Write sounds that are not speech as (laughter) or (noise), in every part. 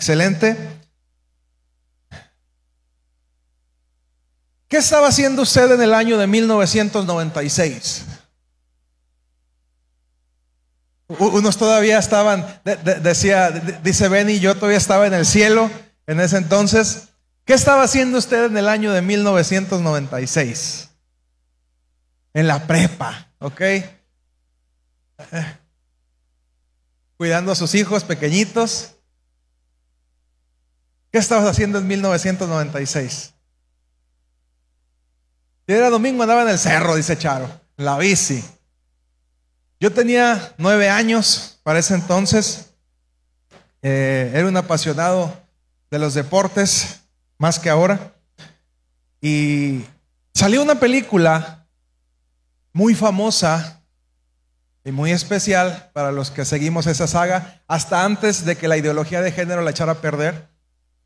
Excelente. ¿Qué estaba haciendo usted en el año de 1996? Unos todavía estaban, decía, dice Benny, yo todavía estaba en el cielo en ese entonces. ¿Qué estaba haciendo usted en el año de 1996? En la prepa, ¿ok? Cuidando a sus hijos pequeñitos. ¿Qué estabas haciendo en 1996? Si era domingo andaba en el cerro, dice Charo, la bici. Yo tenía nueve años para ese entonces. Eh, era un apasionado de los deportes, más que ahora. Y salió una película muy famosa y muy especial para los que seguimos esa saga, hasta antes de que la ideología de género la echara a perder.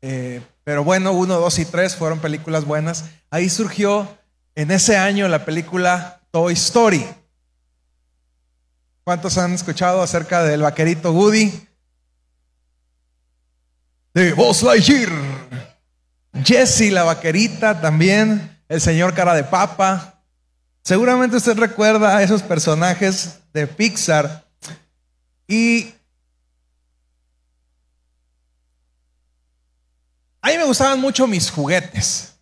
Eh, pero bueno, uno, dos y tres fueron películas buenas. Ahí surgió en ese año la película Toy Story. ¿Cuántos han escuchado acerca del vaquerito Woody? De Buzz Lightyear. Jessie la vaquerita también. El señor cara de papa. Seguramente usted recuerda a esos personajes de Pixar. Y a mí me gustaban mucho mis juguetes.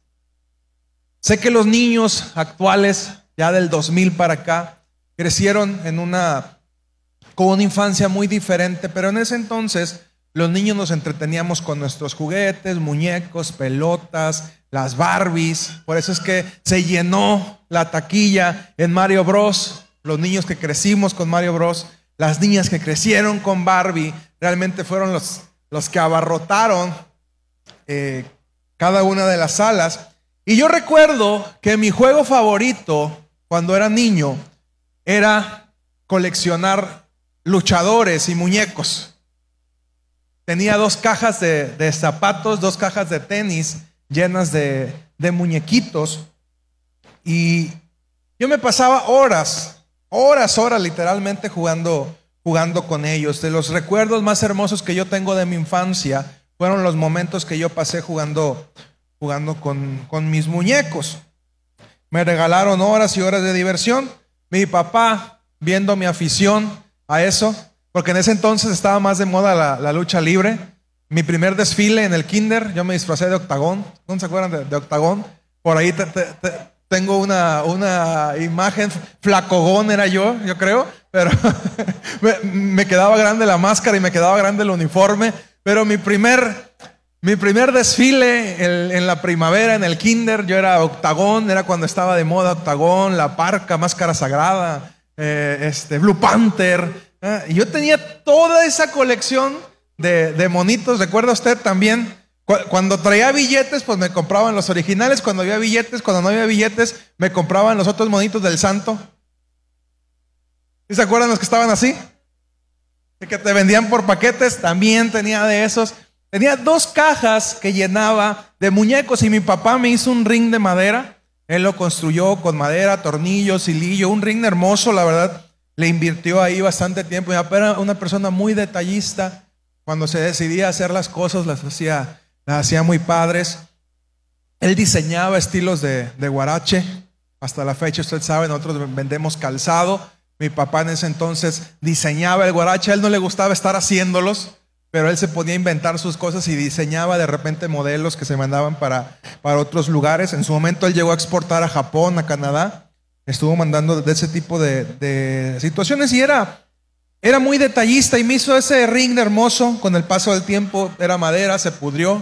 Sé que los niños actuales, ya del 2000 para acá, crecieron en una, con una infancia muy diferente, pero en ese entonces los niños nos entreteníamos con nuestros juguetes, muñecos, pelotas, las Barbies. Por eso es que se llenó la taquilla en Mario Bros. Los niños que crecimos con Mario Bros. Las niñas que crecieron con Barbie realmente fueron los, los que abarrotaron eh, cada una de las salas. Y yo recuerdo que mi juego favorito cuando era niño era coleccionar luchadores y muñecos. Tenía dos cajas de, zapatos, dos cajas de tenis llenas de, de muñequitos. Y yo me pasaba horas, horas, horas literalmente jugando, jugando con ellos. De los recuerdos más hermosos que yo tengo de mi infancia fueron los momentos que yo pasé jugando, jugando con, con mis muñecos. Me regalaron horas y horas de diversión. Mi papá, viendo mi afición a eso, porque en ese entonces estaba más de moda la, lucha libre. Mi primer desfile en el kinder, yo me disfrazé de octagón. ¿No se acuerdan de, octagón? Por ahí tengo una, una imagen, flacogón era yo, yo creo, pero (laughs) me, quedaba grande la máscara y me quedaba grande el uniforme. Pero mi primer, mi primer desfile en, la primavera, en el kinder, yo era octagón, era cuando estaba de moda octagón, la parca, máscara sagrada, eh, este, Blue Panther. ¿eh? Y yo tenía toda esa colección de, monitos, ¿recuerda usted también? Cuando traía billetes, pues me compraban los originales. Cuando había billetes, cuando no había billetes, me compraban los otros monitos del santo. ¿Y se acuerdan los que estaban así? Que te vendían por paquetes, también tenía de esos. Tenía dos cajas que llenaba de muñecos y mi papá me hizo un ring de madera. Él lo construyó con madera, tornillos, hilillo, un ring hermoso, la verdad. Le invirtió ahí bastante tiempo. Mi papá era una persona muy detallista. Cuando se decidía hacer las cosas, las hacía, las hacía muy padres. Él diseñaba estilos de, de guarache. Hasta la fecha, usted sabe, nosotros vendemos calzado. Mi papá en ese entonces diseñaba el guarache. A él no le gustaba estar haciéndolos pero él se podía inventar sus cosas y diseñaba de repente modelos que se mandaban para, para otros lugares. En su momento él llegó a exportar a Japón, a Canadá, estuvo mandando de ese tipo de, situaciones y era, era muy detallista y me hizo ese ring hermoso. Con el paso del tiempo era madera, se pudrió,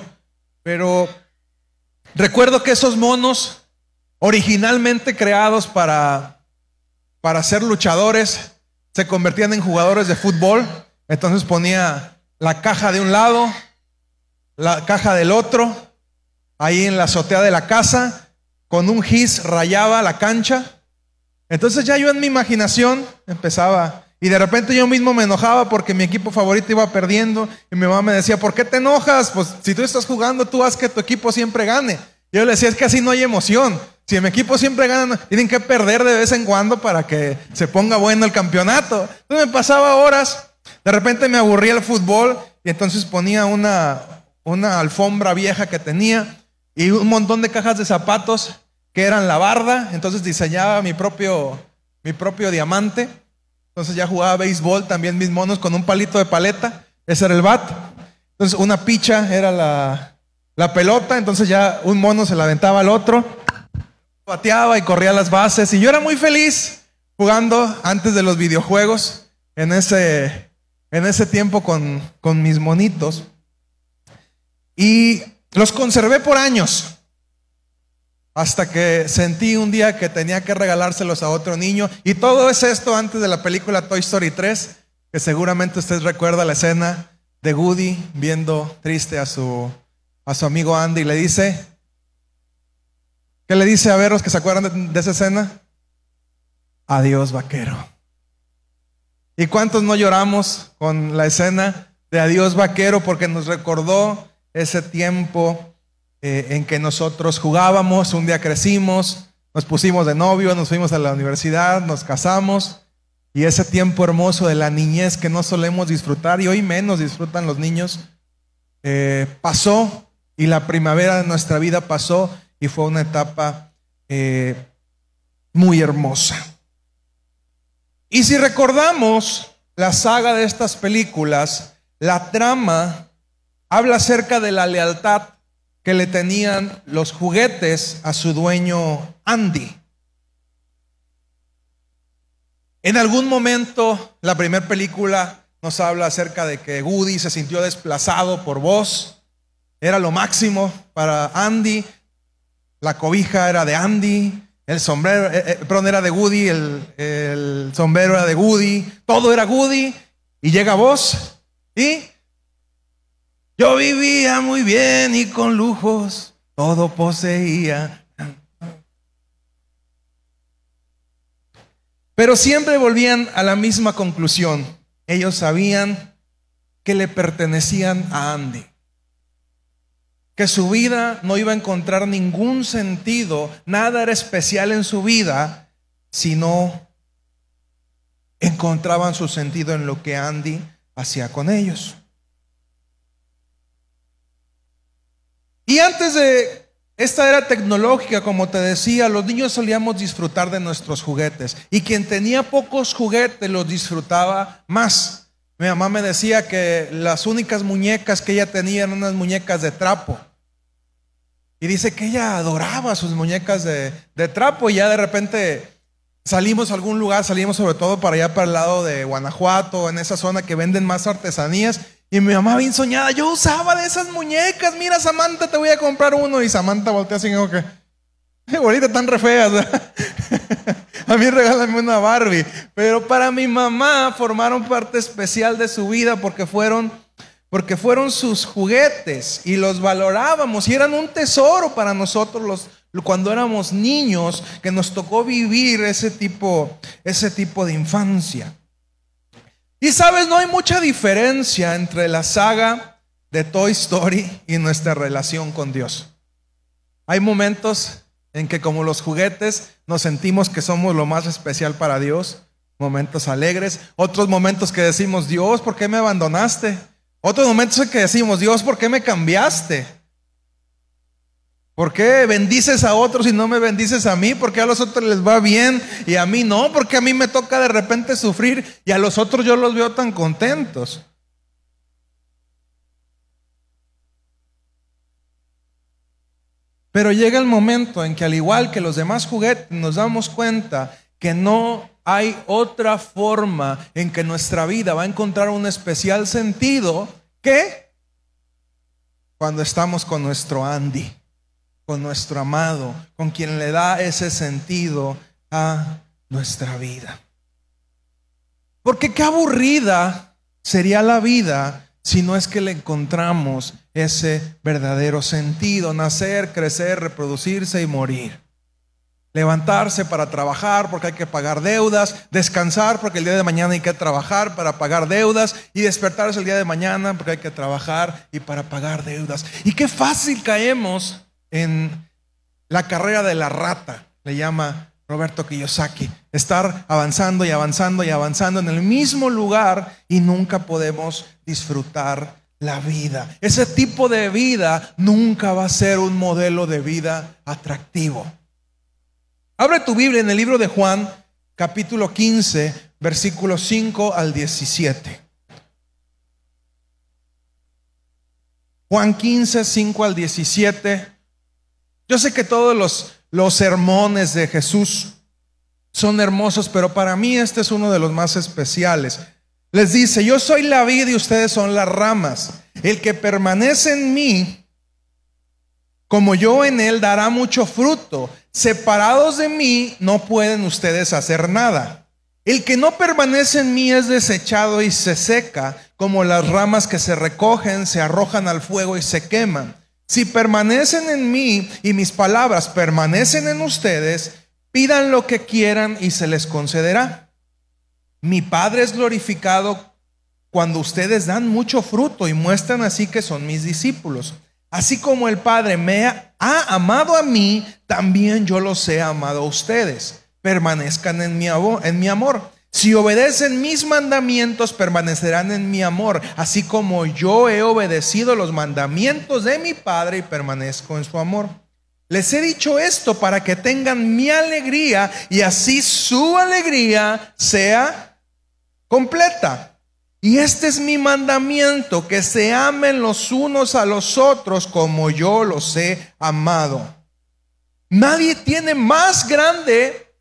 pero recuerdo que esos monos, originalmente creados para, para ser luchadores, se convertían en jugadores de fútbol. Entonces ponía la caja de un lado, la caja del otro, ahí en la azotea de la casa, con un gis rayaba la cancha. Entonces ya yo en mi imaginación empezaba, y de repente yo mismo me enojaba porque mi equipo favorito iba perdiendo, y mi mamá me decía, ¿por qué te enojas? Pues si tú estás jugando, tú haz que tu equipo siempre gane. Yo le decía, es que así no hay emoción. Si mi equipo siempre gana, tienen que perder de vez en cuando para que se ponga bueno el campeonato. Entonces me pasaba horas de repente me aburría el fútbol y entonces ponía una, una alfombra vieja que tenía y un montón de cajas de zapatos que eran la barda. Entonces diseñaba mi propio, mi propio diamante. Entonces ya jugaba béisbol también mis monos con un palito de paleta. Ese era el bat. Entonces una picha era la, la pelota. Entonces ya un mono se la aventaba al otro. Bateaba y corría las bases. Y yo era muy feliz jugando antes de los videojuegos en ese, en ese tiempo con, con mis monitos. Y los conservé por años. Hasta que sentí un día que tenía que regalárselos a otro niño. Y todo es esto antes de la película Toy Story 3, que seguramente usted recuerda la escena de Woody viendo triste a su, a su amigo Andy y le dice, ¿qué le dice a ver los que se acuerdan de, esa escena? Adiós, vaquero. ¿Y cuántos no lloramos con la escena de Adiós, vaquero? Porque nos recordó ese tiempo eh, en que nosotros jugábamos, un día crecimos, nos pusimos de novio, nos fuimos a la universidad, nos casamos, y ese tiempo hermoso de la niñez que no solemos disfrutar y hoy menos disfrutan los niños, eh, pasó y la primavera de nuestra vida pasó y fue una etapa eh, muy hermosa. Y si recordamos la saga de estas películas, la trama habla acerca de la lealtad que le tenían los juguetes a su dueño Andy. En algún momento, la primera película nos habla acerca de que Woody se sintió desplazado por voz. Era lo máximo para Andy. La cobija era de Andy. El sombrero, eh, eh, perdón, era de Woody. El, sombrero era de Woody. Todo era Woody. Y llega vos y yo vivía muy bien y con lujos todo poseía. Pero siempre volvían a la misma conclusión. Ellos sabían que le pertenecían a Andy. Que su vida no iba a encontrar ningún sentido, nada era especial en su vida, si no encontraban su sentido en lo que Andy hacía con ellos. Y antes de esta era tecnológica, como te decía, los niños solíamos disfrutar de nuestros juguetes. Y quien tenía pocos juguetes los disfrutaba más. Mi mamá me decía que las únicas muñecas que ella tenía eran unas muñecas de trapo. Y dice que ella adoraba sus muñecas de, de trapo y ya de repente salimos a algún lugar, salimos sobre todo para allá, para el lado de Guanajuato, en esa zona que venden más artesanías. Y mi mamá bien soñada, yo usaba de esas muñecas, mira Samantha, te voy a comprar uno. Y Samantha voltea así como que, ahorita tan re (laughs) a mí regálame una Barbie. Pero para mi mamá formaron parte especial de su vida porque fueron, porque fueron sus juguetes y los valorábamos y eran un tesoro para nosotros los, cuando éramos niños que nos tocó vivir ese tipo, ese tipo de infancia. Y sabes, no hay mucha diferencia entre la saga de Toy Story y nuestra relación con Dios. Hay momentos en que como los juguetes nos sentimos que somos lo más especial para Dios, momentos alegres, otros momentos que decimos, Dios, ¿por qué me abandonaste? Otros momentos en que decimos, Dios, ¿por qué me cambiaste? ¿Por qué bendices a otros y no me bendices a mí? ¿Por qué a los otros les va bien y a mí no? ¿Por qué a mí me toca de repente sufrir y a los otros yo los veo tan contentos? Pero llega el momento en que al igual que los demás juguetes nos damos cuenta que no hay otra forma en que nuestra vida va a encontrar un especial sentido que cuando estamos con nuestro Andy con nuestro amado, con quien le da ese sentido a nuestra vida. Porque qué aburrida sería la vida si no es que le encontramos ese verdadero sentido, nacer, crecer, reproducirse y morir. Levantarse para trabajar porque hay que pagar deudas, descansar porque el día de mañana hay que trabajar para pagar deudas y despertarse el día de mañana porque hay que trabajar y para pagar deudas. Y qué fácil caemos en la carrera de la rata, le llama Roberto Kiyosaki. Estar avanzando y avanzando y avanzando en el mismo lugar y nunca podemos disfrutar la vida. Ese tipo de vida nunca va a ser un modelo de vida atractivo. Abre tu Biblia en el libro de Juan, capítulo 15, versículos 5 al 17. Juan 15, 5 al 17. Yo sé que todos los, sermones de Jesús son hermosos, pero para mí este es uno de los más especiales. Les dice, yo soy la vida y ustedes son las ramas. El que permanece en mí, como yo en él, dará mucho fruto. Separados de mí, no pueden ustedes hacer nada. El que no permanece en mí es desechado y se seca, como las ramas que se recogen, se arrojan al fuego y se queman. Si permanecen en mí y mis palabras permanecen en ustedes, pidan lo que quieran y se les concederá. Mi Padre es glorificado cuando ustedes dan mucho fruto y muestran así que son mis discípulos. Así como el Padre me ha, amado a mí, también yo los he amado a ustedes. Permanezcan en mi, en mi amor. Si obedecen mis mandamientos, permanecerán en mi amor, así como yo he obedecido los mandamientos de mi Padre y permanezco en su amor. Les he dicho esto para que tengan mi alegría y así su alegría sea completa. Y este es mi mandamiento, que se amen los unos a los otros como yo los he amado. Nadie tiene más grande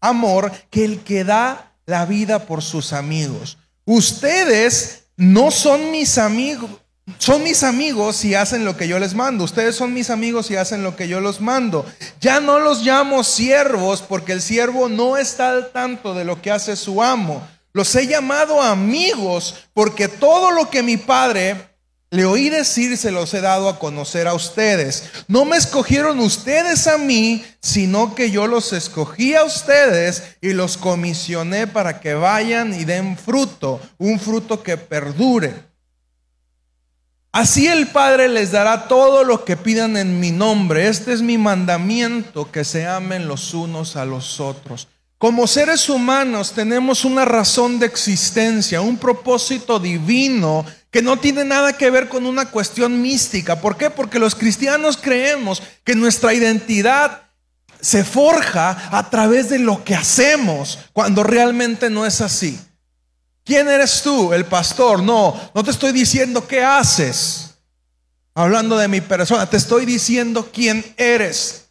amor que el que da la vida por sus amigos. Ustedes no son mis amigos, son mis amigos si hacen lo que yo les mando. Ustedes son mis amigos si hacen lo que yo los mando. Ya no los llamo siervos porque el siervo no está al tanto de lo que hace su amo. Los he llamado amigos porque todo lo que mi padre le oí decir se los he dado a conocer a ustedes. No me escogieron ustedes a mí, sino que yo los escogí a ustedes y los comisioné para que vayan y den fruto, un fruto que perdure. Así el Padre les dará todo lo que pidan en mi nombre. Este es mi mandamiento, que se amen los unos a los otros. Como seres humanos tenemos una razón de existencia, un propósito divino que no tiene nada que ver con una cuestión mística. ¿Por qué? Porque los cristianos creemos que nuestra identidad se forja a través de lo que hacemos, cuando realmente no es así. ¿Quién eres tú? El pastor. No, no te estoy diciendo qué haces. Hablando de mi persona, te estoy diciendo quién eres.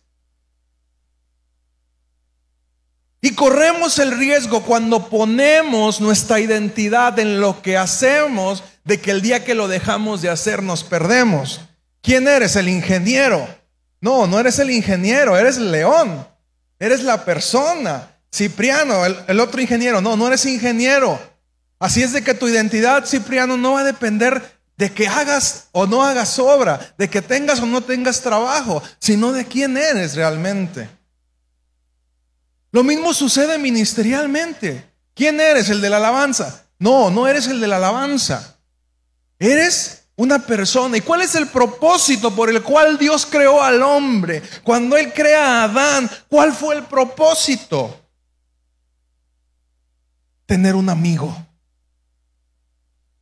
Y corremos el riesgo cuando ponemos nuestra identidad en lo que hacemos, de que el día que lo dejamos de hacer nos perdemos. ¿Quién eres? El ingeniero. No, no eres el ingeniero, eres el león. Eres la persona. Cipriano, el, el otro ingeniero. No, no eres ingeniero. Así es de que tu identidad, Cipriano, no va a depender de que hagas o no hagas obra, de que tengas o no tengas trabajo, sino de quién eres realmente. Lo mismo sucede ministerialmente. ¿Quién eres? ¿El de la alabanza? No, no eres el de la alabanza. Eres una persona. ¿Y cuál es el propósito por el cual Dios creó al hombre? Cuando Él crea a Adán, ¿cuál fue el propósito? Tener un amigo.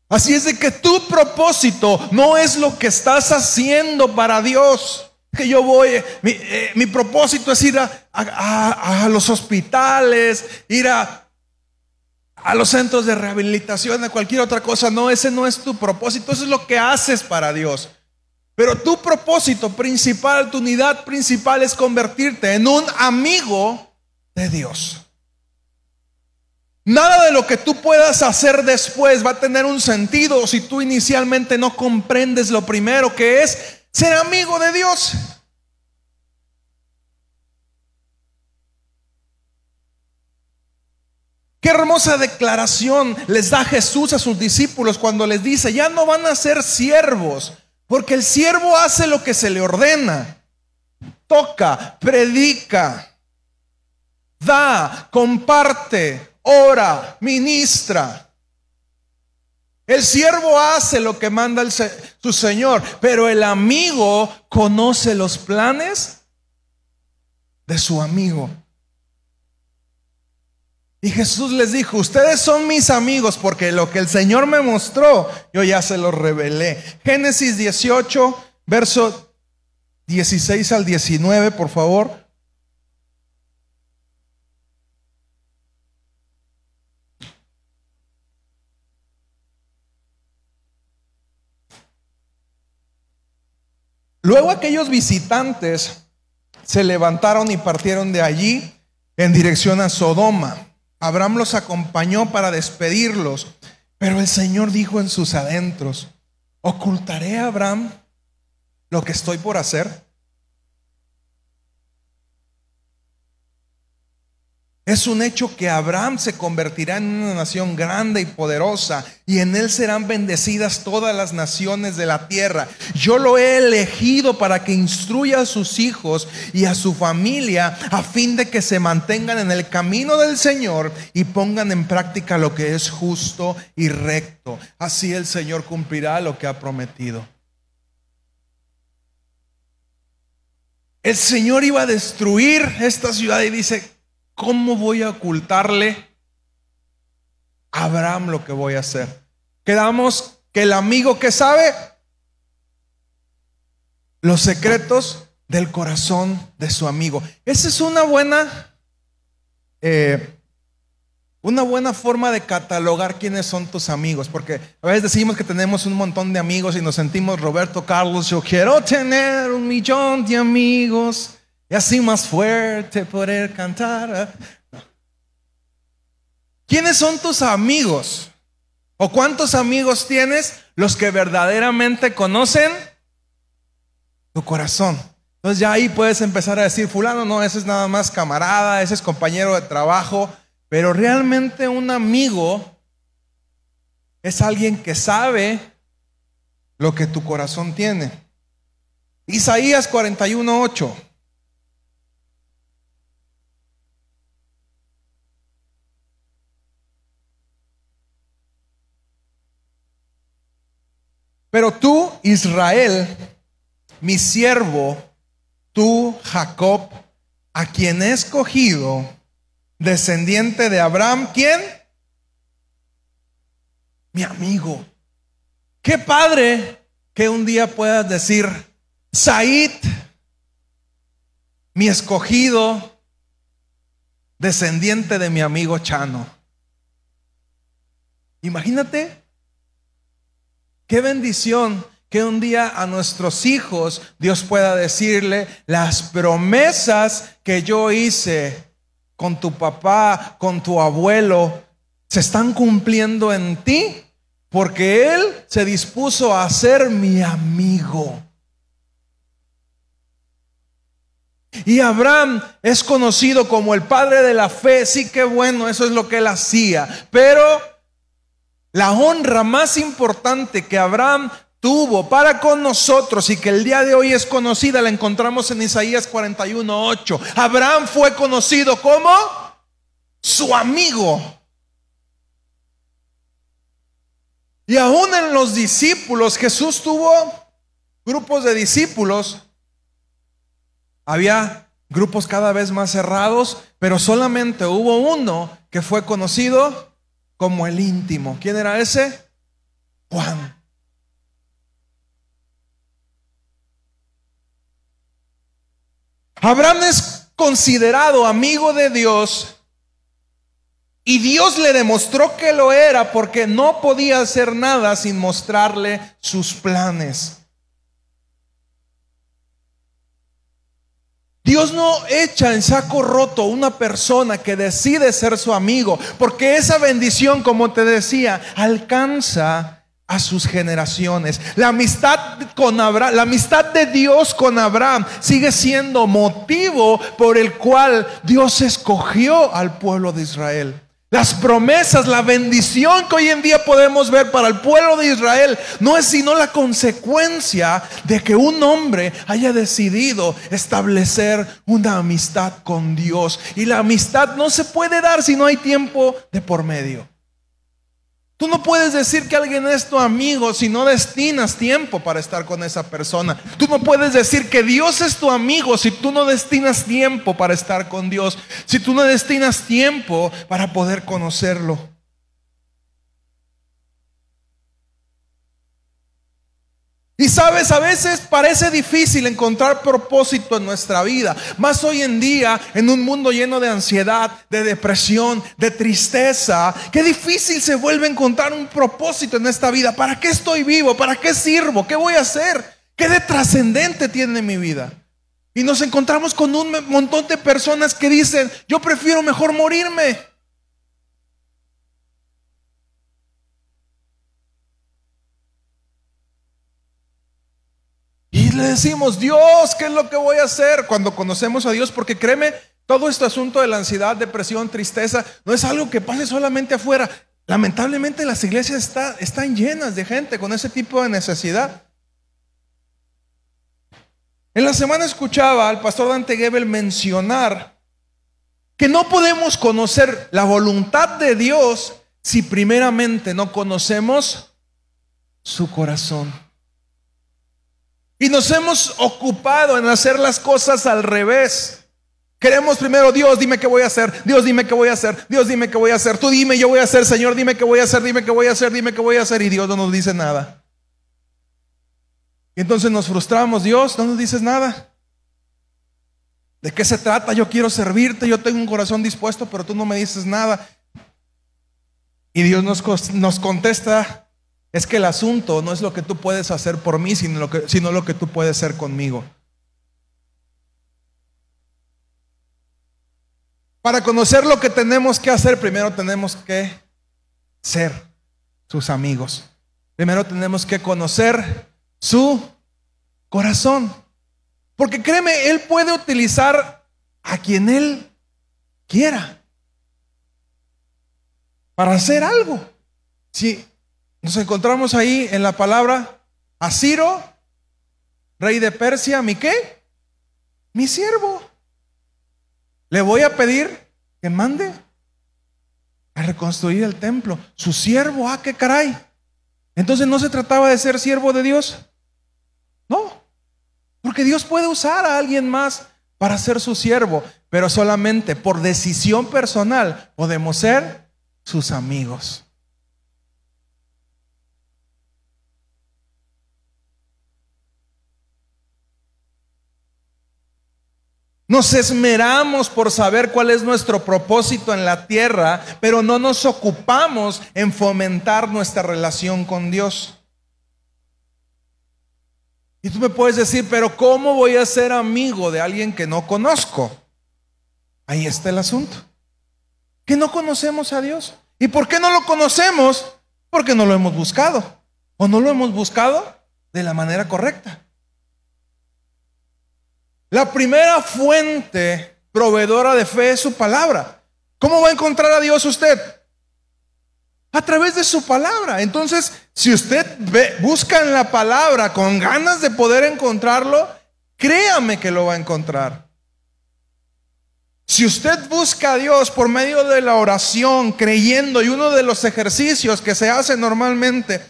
Así es de que tu propósito no es lo que estás haciendo para Dios. Que yo voy, mi, eh, propósito es ir a, los hospitales, ir a, a los centros de rehabilitación, a cualquier otra cosa. No, ese no es tu propósito, eso es lo que haces para Dios. Pero tu propósito principal, tu unidad principal es convertirte en un amigo de Dios. Nada de lo que tú puedas hacer después va a tener un sentido si tú inicialmente no comprendes lo primero que es ser amigo de Dios. Qué hermosa declaración les da Jesús a sus discípulos cuando les dice, ya no van a ser siervos, porque el siervo hace lo que se le ordena. Toca, predica, da, comparte, ora, ministra. El siervo hace lo que manda su Señor, pero el amigo conoce los planes de su amigo. Y Jesús les dijo, ustedes son mis amigos porque lo que el Señor me mostró, yo ya se lo revelé. Génesis 18, verso 16 al 19, por favor. Luego aquellos visitantes se levantaron y partieron de allí en dirección a Sodoma. Abraham los acompañó para despedirlos, pero el Señor dijo en sus adentros, ¿ocultaré a Abraham lo que estoy por hacer? Es un hecho que Abraham se convertirá en una nación grande y poderosa y en él serán bendecidas todas las naciones de la tierra. Yo lo he elegido para que instruya a sus hijos y a su familia a fin de que se mantengan en el camino del Señor y pongan en práctica lo que es justo y recto. Así el Señor cumplirá lo que ha prometido. El Señor iba a destruir esta ciudad y dice, ¿cómo voy a ocultarle a Abraham lo que voy a hacer? Quedamos que el amigo que sabe los secretos del corazón de su amigo. Esa es una buena, eh, una buena forma de catalogar quiénes son tus amigos, porque a veces decimos que tenemos un montón de amigos y nos sentimos Roberto Carlos, yo quiero tener un millón de amigos. Y así más fuerte poder cantar. ¿Quiénes son tus amigos? ¿O cuántos amigos tienes los que verdaderamente conocen tu corazón? Entonces ya ahí puedes empezar a decir, fulano, no, ese es nada más camarada, ese es compañero de trabajo, pero realmente un amigo es alguien que sabe lo que tu corazón tiene. Isaías 41.8. Pero tú, Israel, mi siervo, tú, Jacob, a quien he escogido, descendiente de Abraham, ¿quién? Mi amigo. Qué padre que un día puedas decir, Said, mi escogido, descendiente de mi amigo Chano. Imagínate Qué bendición que un día a nuestros hijos Dios pueda decirle las promesas que yo hice con tu papá, con tu abuelo, se están cumpliendo en ti porque Él se dispuso a ser mi amigo. Y Abraham es conocido como el padre de la fe, sí que bueno, eso es lo que él hacía, pero la honra más importante que Abraham tuvo para con nosotros y que el día de hoy es conocida, la encontramos en Isaías 41:8. Abraham fue conocido como su amigo. Y aún en los discípulos, Jesús tuvo grupos de discípulos. Había grupos cada vez más cerrados, pero solamente hubo uno que fue conocido como el íntimo. ¿Quién era ese? Juan. Abraham es considerado amigo de Dios y Dios le demostró que lo era porque no podía hacer nada sin mostrarle sus planes. Dios no echa en saco roto una persona que decide ser su amigo, porque esa bendición, como te decía, alcanza a sus generaciones. La amistad con Abraham, la amistad de Dios con Abraham sigue siendo motivo por el cual Dios escogió al pueblo de Israel. Las promesas, la bendición que hoy en día podemos ver para el pueblo de Israel no es sino la consecuencia de que un hombre haya decidido establecer una amistad con Dios. Y la amistad no se puede dar si no hay tiempo de por medio. Tú no puedes decir que alguien es tu amigo si no destinas tiempo para estar con esa persona. Tú no puedes decir que Dios es tu amigo si tú no destinas tiempo para estar con Dios. Si tú no destinas tiempo para poder conocerlo. Y sabes, a veces parece difícil encontrar propósito en nuestra vida, más hoy en día en un mundo lleno de ansiedad, de depresión, de tristeza, qué difícil se vuelve encontrar un propósito en esta vida. ¿Para qué estoy vivo? ¿Para qué sirvo? ¿Qué voy a hacer? ¿Qué de trascendente tiene mi vida? Y nos encontramos con un montón de personas que dicen, yo prefiero mejor morirme. Y le decimos, Dios, ¿qué es lo que voy a hacer cuando conocemos a Dios? Porque créeme, todo este asunto de la ansiedad, depresión, tristeza, no es algo que pase solamente afuera. Lamentablemente las iglesias está, están llenas de gente con ese tipo de necesidad. En la semana escuchaba al pastor Dante Gebel mencionar que no podemos conocer la voluntad de Dios si primeramente no conocemos su corazón. Y nos hemos ocupado en hacer las cosas al revés. Queremos primero, Dios, dime qué voy a hacer. Dios, dime qué voy a hacer. Dios, dime qué voy a hacer. Tú dime, yo voy a hacer. Señor, dime qué voy a hacer. Dime qué voy a hacer. Dime qué voy a hacer. Y Dios no nos dice nada. Y entonces nos frustramos. Dios, no nos dices nada. ¿De qué se trata? Yo quiero servirte. Yo tengo un corazón dispuesto, pero tú no me dices nada. Y Dios nos, nos contesta es que el asunto no es lo que tú puedes hacer por mí, sino lo que, sino lo que tú puedes hacer conmigo. Para conocer lo que tenemos que hacer, primero tenemos que ser sus amigos. Primero tenemos que conocer su corazón. Porque créeme, Él puede utilizar a quien Él quiera para hacer algo. Si nos encontramos ahí en la palabra Asiro, rey de Persia, mi qué? Mi siervo. Le voy a pedir que mande a reconstruir el templo. Su siervo, ah, qué caray. Entonces no se trataba de ser siervo de Dios. No, porque Dios puede usar a alguien más para ser su siervo, pero solamente por decisión personal podemos ser sus amigos. Nos esmeramos por saber cuál es nuestro propósito en la tierra, pero no nos ocupamos en fomentar nuestra relación con Dios. Y tú me puedes decir, pero ¿cómo voy a ser amigo de alguien que no conozco? Ahí está el asunto. Que no conocemos a Dios. ¿Y por qué no lo conocemos? Porque no lo hemos buscado. O no lo hemos buscado de la manera correcta. La primera fuente proveedora de fe es su palabra. ¿Cómo va a encontrar a Dios usted? A través de su palabra. Entonces, si usted busca en la palabra con ganas de poder encontrarlo, créame que lo va a encontrar. Si usted busca a Dios por medio de la oración, creyendo, y uno de los ejercicios que se hace normalmente,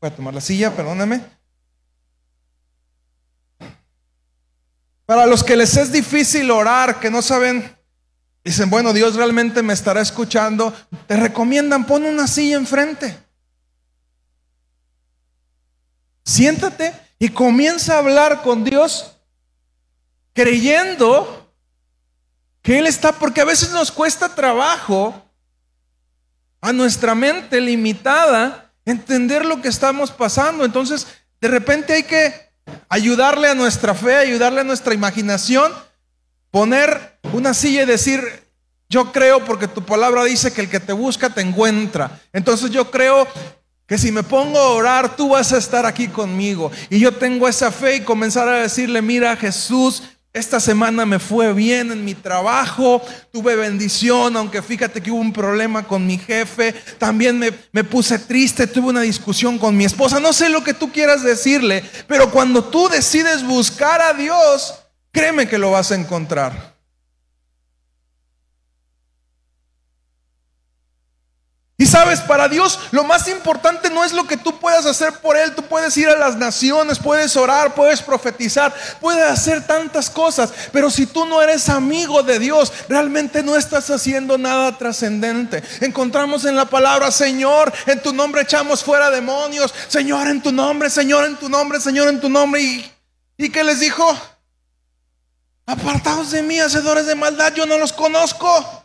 voy a tomar la silla, perdóneme. Para los que les es difícil orar, que no saben, dicen, bueno, Dios realmente me estará escuchando, te recomiendan, pon una silla enfrente. Siéntate y comienza a hablar con Dios creyendo que Él está, porque a veces nos cuesta trabajo a nuestra mente limitada entender lo que estamos pasando. Entonces, de repente hay que ayudarle a nuestra fe, ayudarle a nuestra imaginación, poner una silla y decir, yo creo porque tu palabra dice que el que te busca te encuentra. Entonces yo creo que si me pongo a orar, tú vas a estar aquí conmigo. Y yo tengo esa fe y comenzar a decirle, mira Jesús, esta semana me fue bien en mi trabajo, tuve bendición, aunque fíjate que hubo un problema con mi jefe, también me, me, puse triste, tuve una discusión con mi esposa, no sé lo que tú quieras decirle, pero cuando tú decides buscar a Dios, créeme que lo vas a encontrar. Y sabes, para Dios lo más importante no es lo que tú puedas hacer por Él. Tú puedes ir a las naciones, puedes orar, puedes profetizar, puedes hacer tantas cosas. Pero si tú no eres amigo de Dios, realmente no estás haciendo nada trascendente. Encontramos en la palabra, Señor, en tu nombre echamos fuera demonios. Señor, en tu nombre, Señor, en tu nombre, Señor, en tu nombre. ¿Y, y qué les dijo? Apartados de mí, hacedores de maldad, yo no los conozco.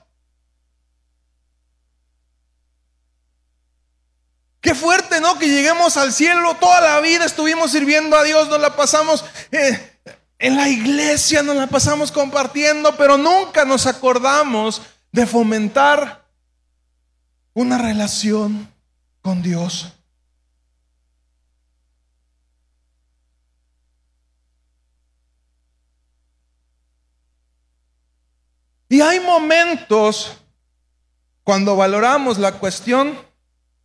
Qué fuerte, ¿no? Que lleguemos al cielo. Toda la vida estuvimos sirviendo a Dios, nos la pasamos eh, en la iglesia, nos la pasamos compartiendo, pero nunca nos acordamos de fomentar una relación con Dios. Y hay momentos cuando valoramos la cuestión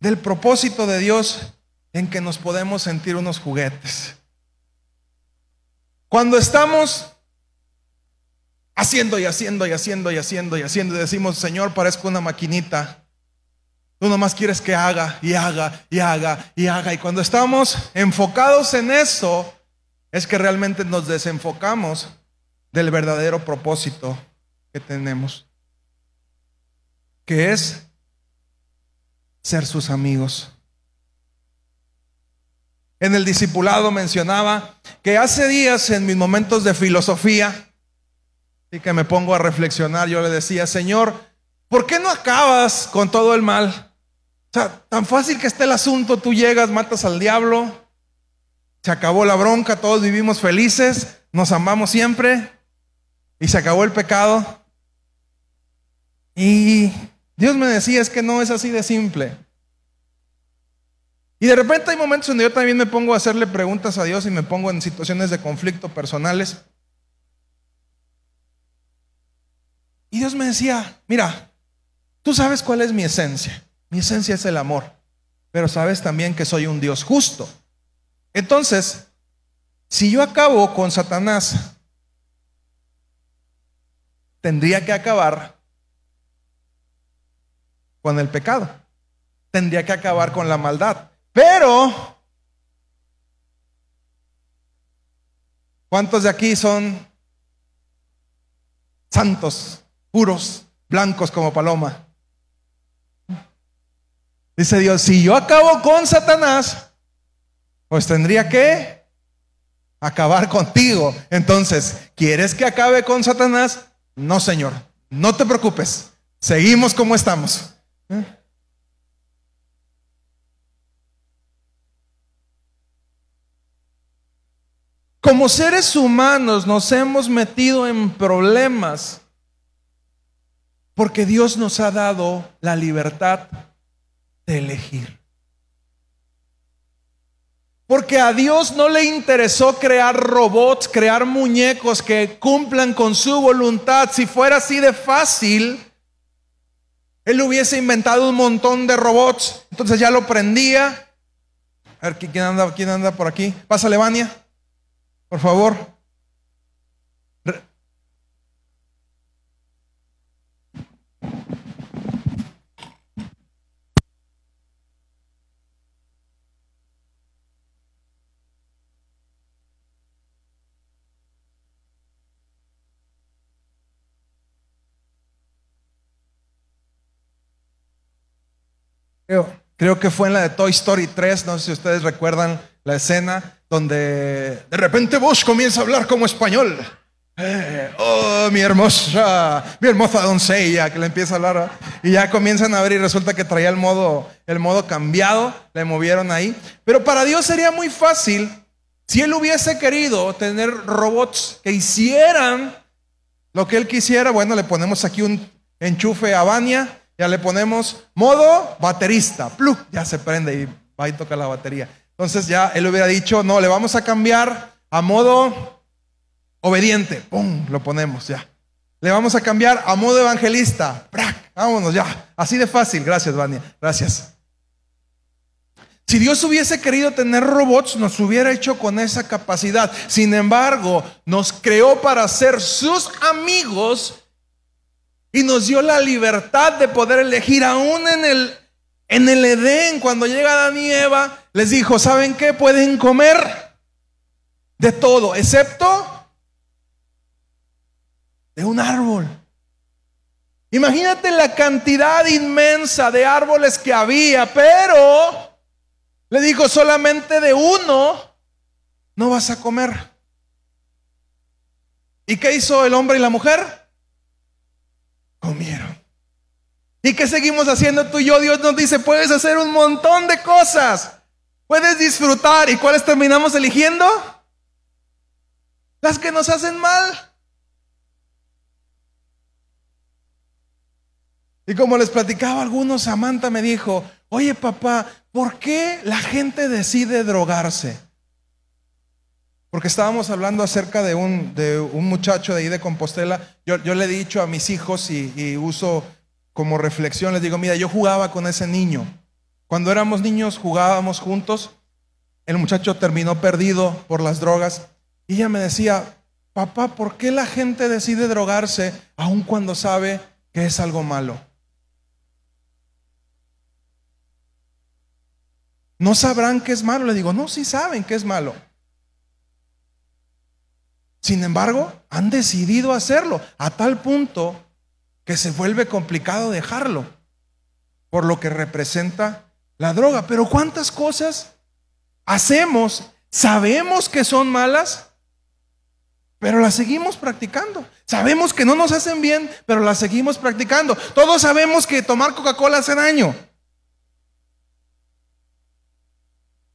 del propósito de Dios en que nos podemos sentir unos juguetes. Cuando estamos haciendo y haciendo y haciendo y haciendo y haciendo y decimos, Señor, parezco una maquinita. Tú nomás quieres que haga y haga y haga y haga. Y cuando estamos enfocados en eso, es que realmente nos desenfocamos del verdadero propósito que tenemos, que es ser sus amigos. En el discipulado mencionaba que hace días en mis momentos de filosofía y que me pongo a reflexionar, yo le decía, Señor, ¿por qué no acabas con todo el mal? O sea, tan fácil que esté el asunto, tú llegas, matas al diablo, se acabó la bronca, todos vivimos felices, nos amamos siempre y se acabó el pecado. Y Dios me decía, es que no es así de simple. Y de repente hay momentos donde yo también me pongo a hacerle preguntas a Dios y me pongo en situaciones de conflicto personales. Y Dios me decía, mira, tú sabes cuál es mi esencia. Mi esencia es el amor, pero sabes también que soy un Dios justo. Entonces, si yo acabo con Satanás, tendría que acabar con el pecado. Tendría que acabar con la maldad. Pero, ¿cuántos de aquí son santos, puros, blancos como paloma? Dice Dios, si yo acabo con Satanás, pues tendría que acabar contigo. Entonces, ¿quieres que acabe con Satanás? No, Señor, no te preocupes. Seguimos como estamos. Como seres humanos nos hemos metido en problemas porque Dios nos ha dado la libertad de elegir. Porque a Dios no le interesó crear robots, crear muñecos que cumplan con su voluntad. Si fuera así de fácil, él hubiese inventado un montón de robots, entonces ya lo prendía. A ver, ¿quién anda, quién anda por aquí? Pásale, Vania, por favor. Creo, que fue en la de Toy Story 3, no sé si ustedes recuerdan la escena donde de repente Bush comienza a hablar como español. Eh, oh, mi hermosa, mi hermosa doncella, que le empieza a hablar. Y ya comienzan a ver y resulta que traía el modo, el modo cambiado, le movieron ahí. Pero para Dios sería muy fácil si Él hubiese querido tener robots que hicieran lo que Él quisiera. Bueno, le ponemos aquí un enchufe a Vania ya le ponemos modo baterista, plug, ya se prende y va y toca la batería. Entonces ya él hubiera dicho, no, le vamos a cambiar a modo obediente, pum, lo ponemos ya. Le vamos a cambiar a modo evangelista, ¡prac! vámonos ya. Así de fácil, gracias, Vania, gracias. Si Dios hubiese querido tener robots, nos hubiera hecho con esa capacidad. Sin embargo, nos creó para ser sus amigos y nos dio la libertad de poder elegir aún en el, En el Edén, cuando llega Adán y Eva, les dijo, ¿saben qué? Pueden comer de todo, excepto de un árbol. Imagínate la cantidad inmensa de árboles que había, pero le dijo solamente de uno no vas a comer. ¿Y qué hizo el hombre y la mujer? Comieron. ¿Y qué seguimos haciendo tú y yo? Dios nos dice, puedes hacer un montón de cosas. Puedes disfrutar. ¿Y cuáles terminamos eligiendo? Las que nos hacen mal. Y como les platicaba algunos, Samantha me dijo, oye papá, ¿por qué la gente decide drogarse? Porque estábamos hablando acerca de un, de un muchacho de ahí de Compostela. Yo, le he dicho a mis hijos y uso como reflexión, les digo, mira, yo jugaba con ese niño. Cuando éramos niños jugábamos juntos. El muchacho terminó perdido por las drogas. Y ella me decía, papá, ¿por qué la gente decide drogarse aun cuando sabe que es algo malo? ¿No sabrán que es malo? Le digo, no, sí saben que es malo. Sin embargo, han decidido hacerlo a tal punto que se vuelve complicado dejarlo por lo que representa la droga. Pero ¿cuántas cosas hacemos? Sabemos que son malas, pero las seguimos practicando. Sabemos que no nos hacen bien, pero las seguimos practicando. Todos sabemos que tomar Coca-Cola hace daño.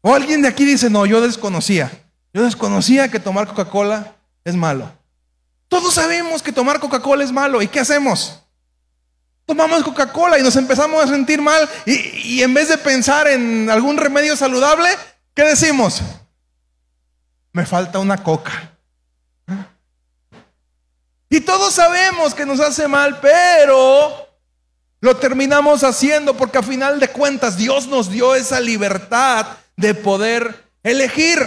O alguien de aquí dice, no, yo desconocía. Yo desconocía que tomar Coca-Cola es malo. Todos sabemos que tomar Coca-Cola es malo. ¿Y qué hacemos? Tomamos Coca-Cola y nos empezamos a sentir mal. Y, en vez de pensar en algún remedio saludable, ¿qué decimos? Me falta una coca. Y todos sabemos que nos hace mal, pero lo terminamos haciendo porque a final de cuentas Dios nos dio esa libertad de poder elegir.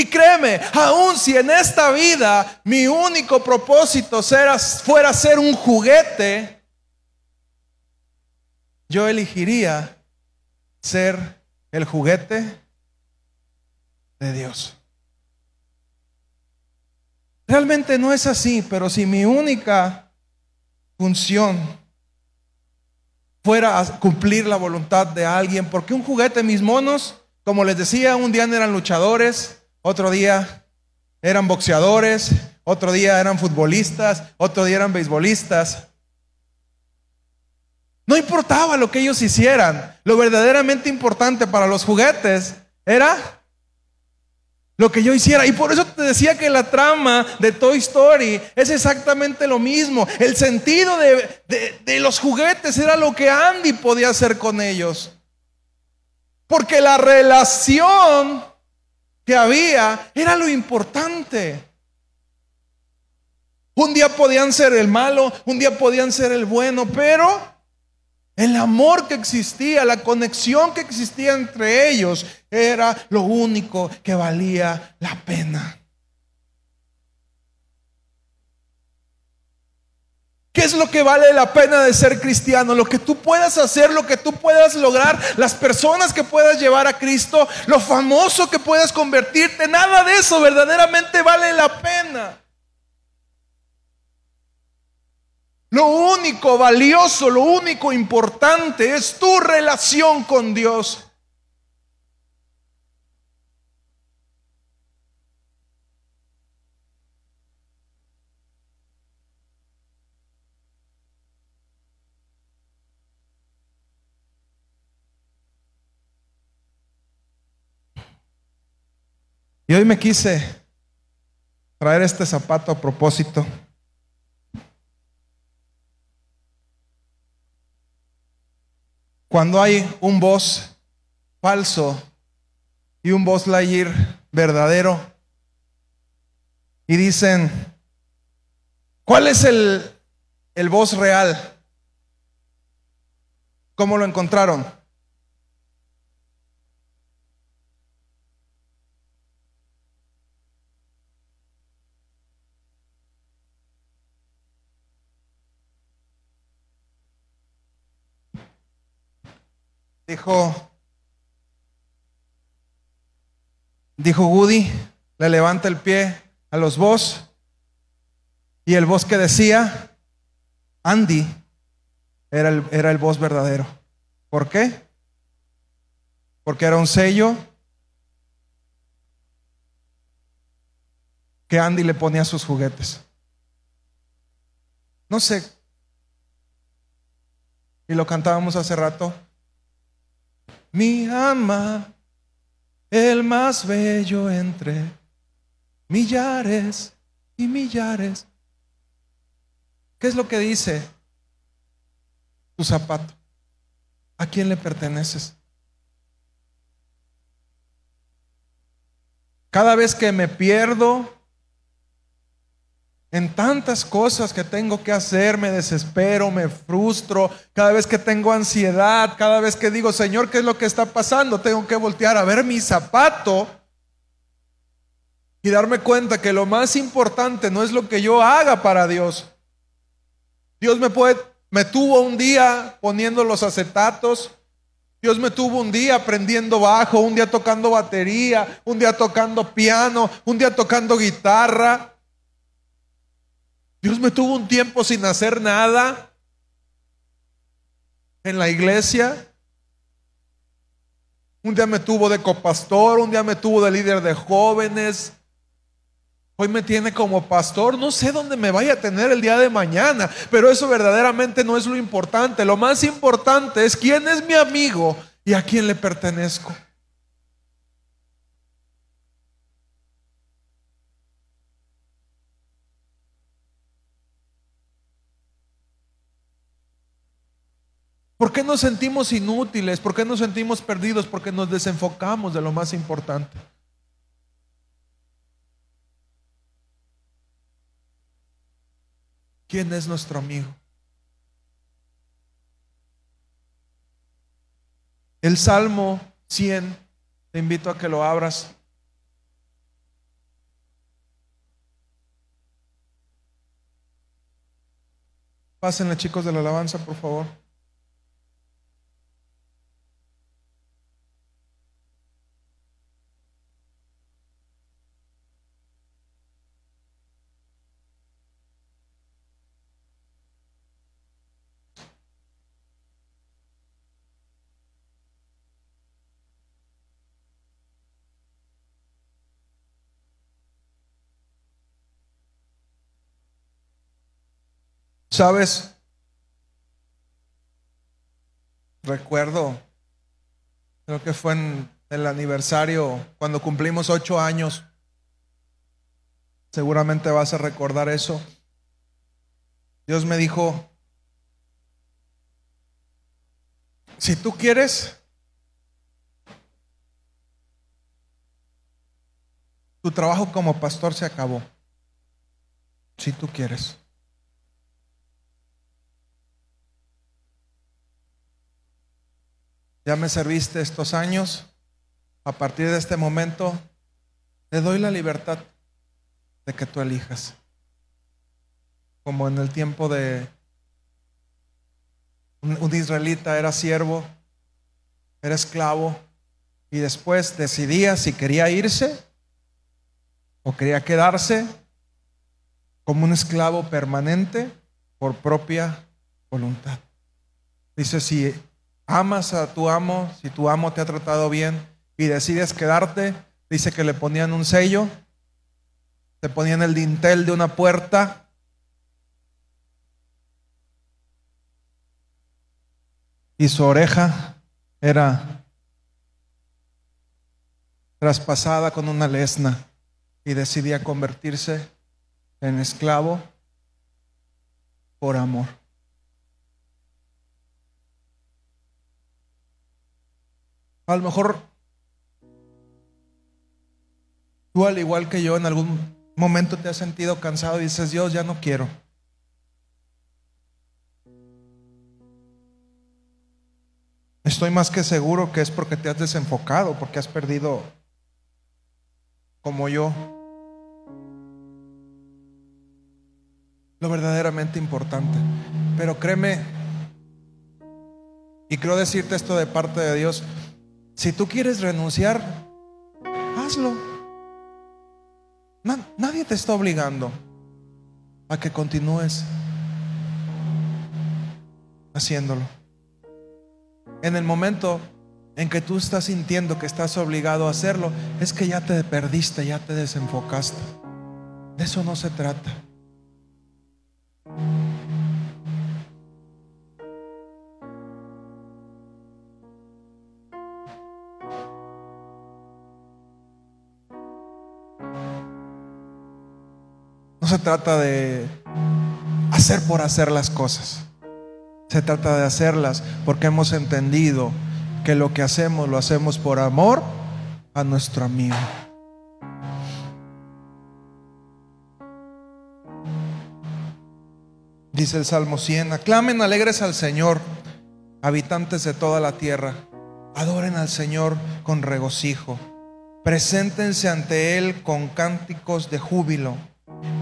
Y créeme, aun si en esta vida mi único propósito fuera ser un juguete, yo elegiría ser el juguete de Dios. Realmente no es así, pero si mi única función fuera cumplir la voluntad de alguien, porque un juguete, mis monos, como les decía, un día eran luchadores, otro día eran boxeadores, otro día eran futbolistas, otro día eran beisbolistas. No importaba lo que ellos hicieran, lo verdaderamente importante para los juguetes era lo que yo hiciera. Y por eso te decía que la trama de Toy Story es exactamente lo mismo. El sentido de, de, los juguetes era lo que Andy podía hacer con ellos. Porque la relación que había era lo importante. Un día podían ser el malo, un día podían ser el bueno, pero el amor que existía, la conexión que existía entre ellos era lo único que valía la pena. ¿Qué es lo que vale la pena de ser cristiano? Lo que tú puedas hacer, lo que tú puedas lograr, las personas que puedas llevar a Cristo, lo famoso que puedas convertirte, nada de eso verdaderamente vale la pena. Lo único valioso, lo único importante es tu relación con Dios. Y hoy me quise traer este zapato a propósito. Cuando hay un voz falso y un voz Lightyear verdadero y dicen, ¿cuál es el, el voz real? ¿Cómo lo encontraron? Dijo, dijo Woody, le levanta el pie a los vos y el voz que decía, Andy, era el, era el voz verdadero. ¿Por qué? Porque era un sello que Andy le ponía a sus juguetes. No sé. Y lo cantábamos hace rato. Mi ama, el más bello entre millares y millares. ¿Qué es lo que dice tu zapato? ¿A quién le perteneces? Cada vez que me pierdo en tantas cosas que tengo que hacer, me desespero, me frustro, cada vez que tengo ansiedad, cada vez que digo, Señor, ¿qué es lo que está pasando? Tengo que voltear a ver mi zapato y darme cuenta que lo más importante no es lo que yo haga para Dios. Dios me me tuvo un día poniendo los acetatos, Dios me tuvo un día aprendiendo bajo, un día tocando batería, un día tocando piano, un día tocando guitarra. Dios me tuvo un tiempo sin hacer nada en la iglesia. Un día me tuvo de copastor, un día me tuvo de líder de jóvenes. Hoy me tiene como pastor. No sé dónde me vaya a tener el día de mañana, pero eso verdaderamente no es lo importante. Lo más importante es quién es mi amigo y a quién le pertenezco. ¿Por qué nos sentimos inútiles? ¿Por qué nos sentimos perdidos? Porque nos desenfocamos de lo más importante. ¿Quién es nuestro amigo? El Salmo 100, te invito a que lo abras. Pásenle chicos de la alabanza, por favor. Sabes, recuerdo, creo que fue en el aniversario, cuando cumplimos ocho años, seguramente vas a recordar eso. Dios me dijo, si tú quieres, tu trabajo como pastor se acabó. Si tú quieres. Ya me serviste estos años, a partir de este momento te doy la libertad de que tú elijas. Como en el tiempo de un, israelita era siervo, era esclavo, y después decidía si quería irse o quería quedarse como un esclavo permanente por propia voluntad. Dice, si amas a tu amo, si tu amo te ha tratado bien y decides quedarte, dice que le ponían un sello, te ponían el dintel de una puerta. Y su oreja era traspasada con una lesna y decidía convertirse en esclavo por amor. A lo mejor tú al igual que yo en algún momento te has sentido cansado y dices, Dios, ya no quiero. Estoy más que seguro que es porque te has desenfocado, porque has perdido como yo lo verdaderamente importante. Pero créeme, Y creo decirte esto de parte de Dios. Si tú quieres renunciar, hazlo. nadie te está obligando a que continúes haciéndolo. En el momento en que tú estás sintiendo que estás obligado a hacerlo, es que ya te perdiste, ya te desenfocaste. De eso no se trata. Se trata de hacer por hacer las cosas. Se trata de hacerlas porque hemos entendido que lo que hacemos lo hacemos por amor a nuestro amigo. Dice el Salmo 100, aclamen alegres al Señor, habitantes de toda la tierra, adoren al Señor con regocijo, preséntense ante Él con cánticos de júbilo,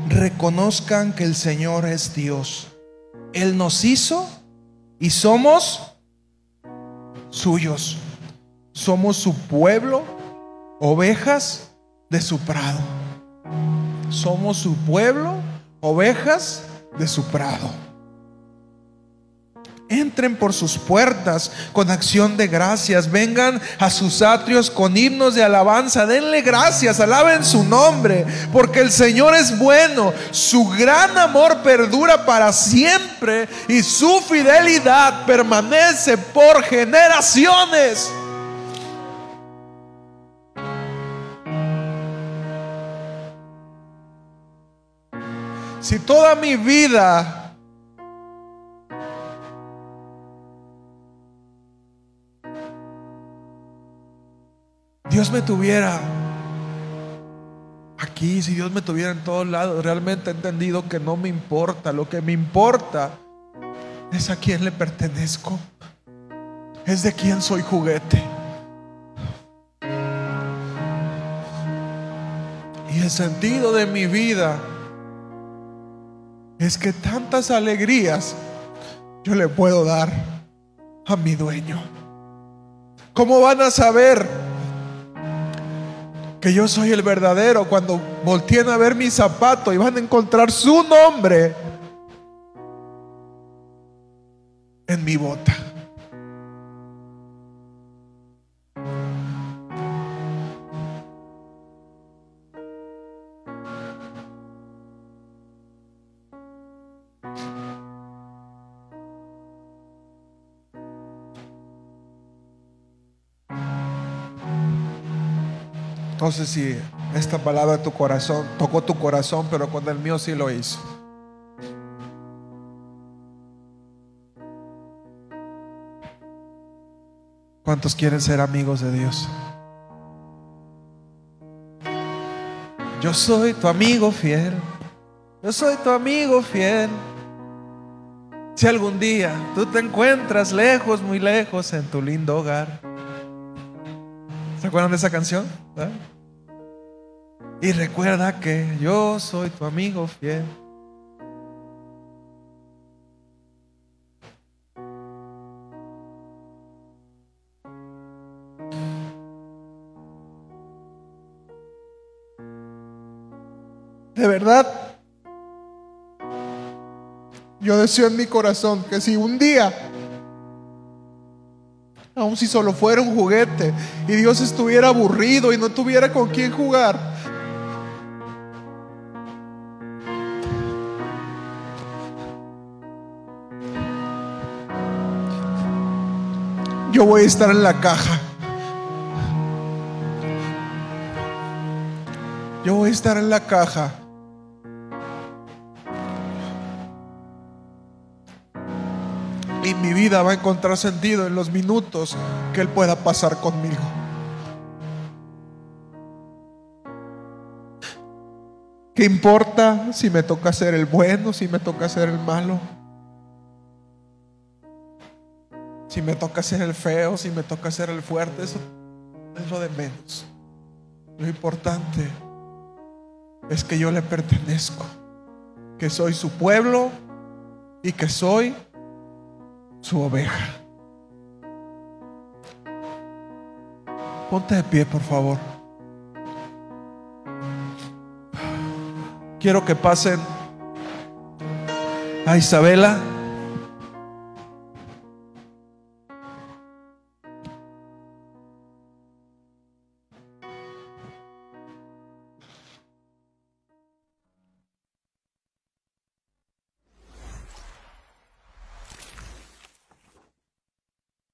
reconozcan que el Señor es Dios. Él nos hizo y somos suyos. Somos su pueblo, ovejas de su prado. Somos su pueblo, ovejas de su prado. Entren por sus puertas con acción de gracias. Vengan a sus atrios con himnos de alabanza. Denle gracias, alaben su nombre, porque el Señor es bueno. Su gran amor perdura para siempre y su fidelidad permanece por generaciones. Si toda mi vida Dios me tuviera aquí, si Dios me tuviera en todos lados, realmente he entendido que no me importa. Lo que me importa es a quién le pertenezco. Es de quién soy juguete. Y el sentido de mi vida es que tantas alegrías yo le puedo dar a mi dueño. ¿Cómo van a saber? Que yo soy el verdadero cuando volteen a ver mi zapato y van a encontrar su nombre en mi bota. No sé si esta palabra de tu corazón tocó tu corazón, pero con el mío sí lo hizo. ¿Cuántos quieren ser amigos de Dios? Yo soy tu amigo fiel. Yo soy tu amigo fiel. Si algún día tú te encuentras lejos, muy lejos en tu lindo hogar. ¿Se acuerdan de esa canción? Y recuerda que yo soy tu amigo fiel. De verdad, yo deseo en mi corazón que si un día Aun si solo fuera un juguete y Dios estuviera aburrido y no tuviera con quién jugar. Yo voy a estar en la caja. Yo voy a estar en la caja y mi vida va a encontrar sentido en los minutos que Él pueda pasar conmigo. ¿Qué importa si me toca ser el bueno, si me toca ser el malo? si me toca ser el feo, si me toca ser el fuerte, eso es lo de menos. Lo importante es que yo le pertenezco, que soy su pueblo y que soy su oveja. Ponte de pie, por favor. Quiero que pasen a Isabela.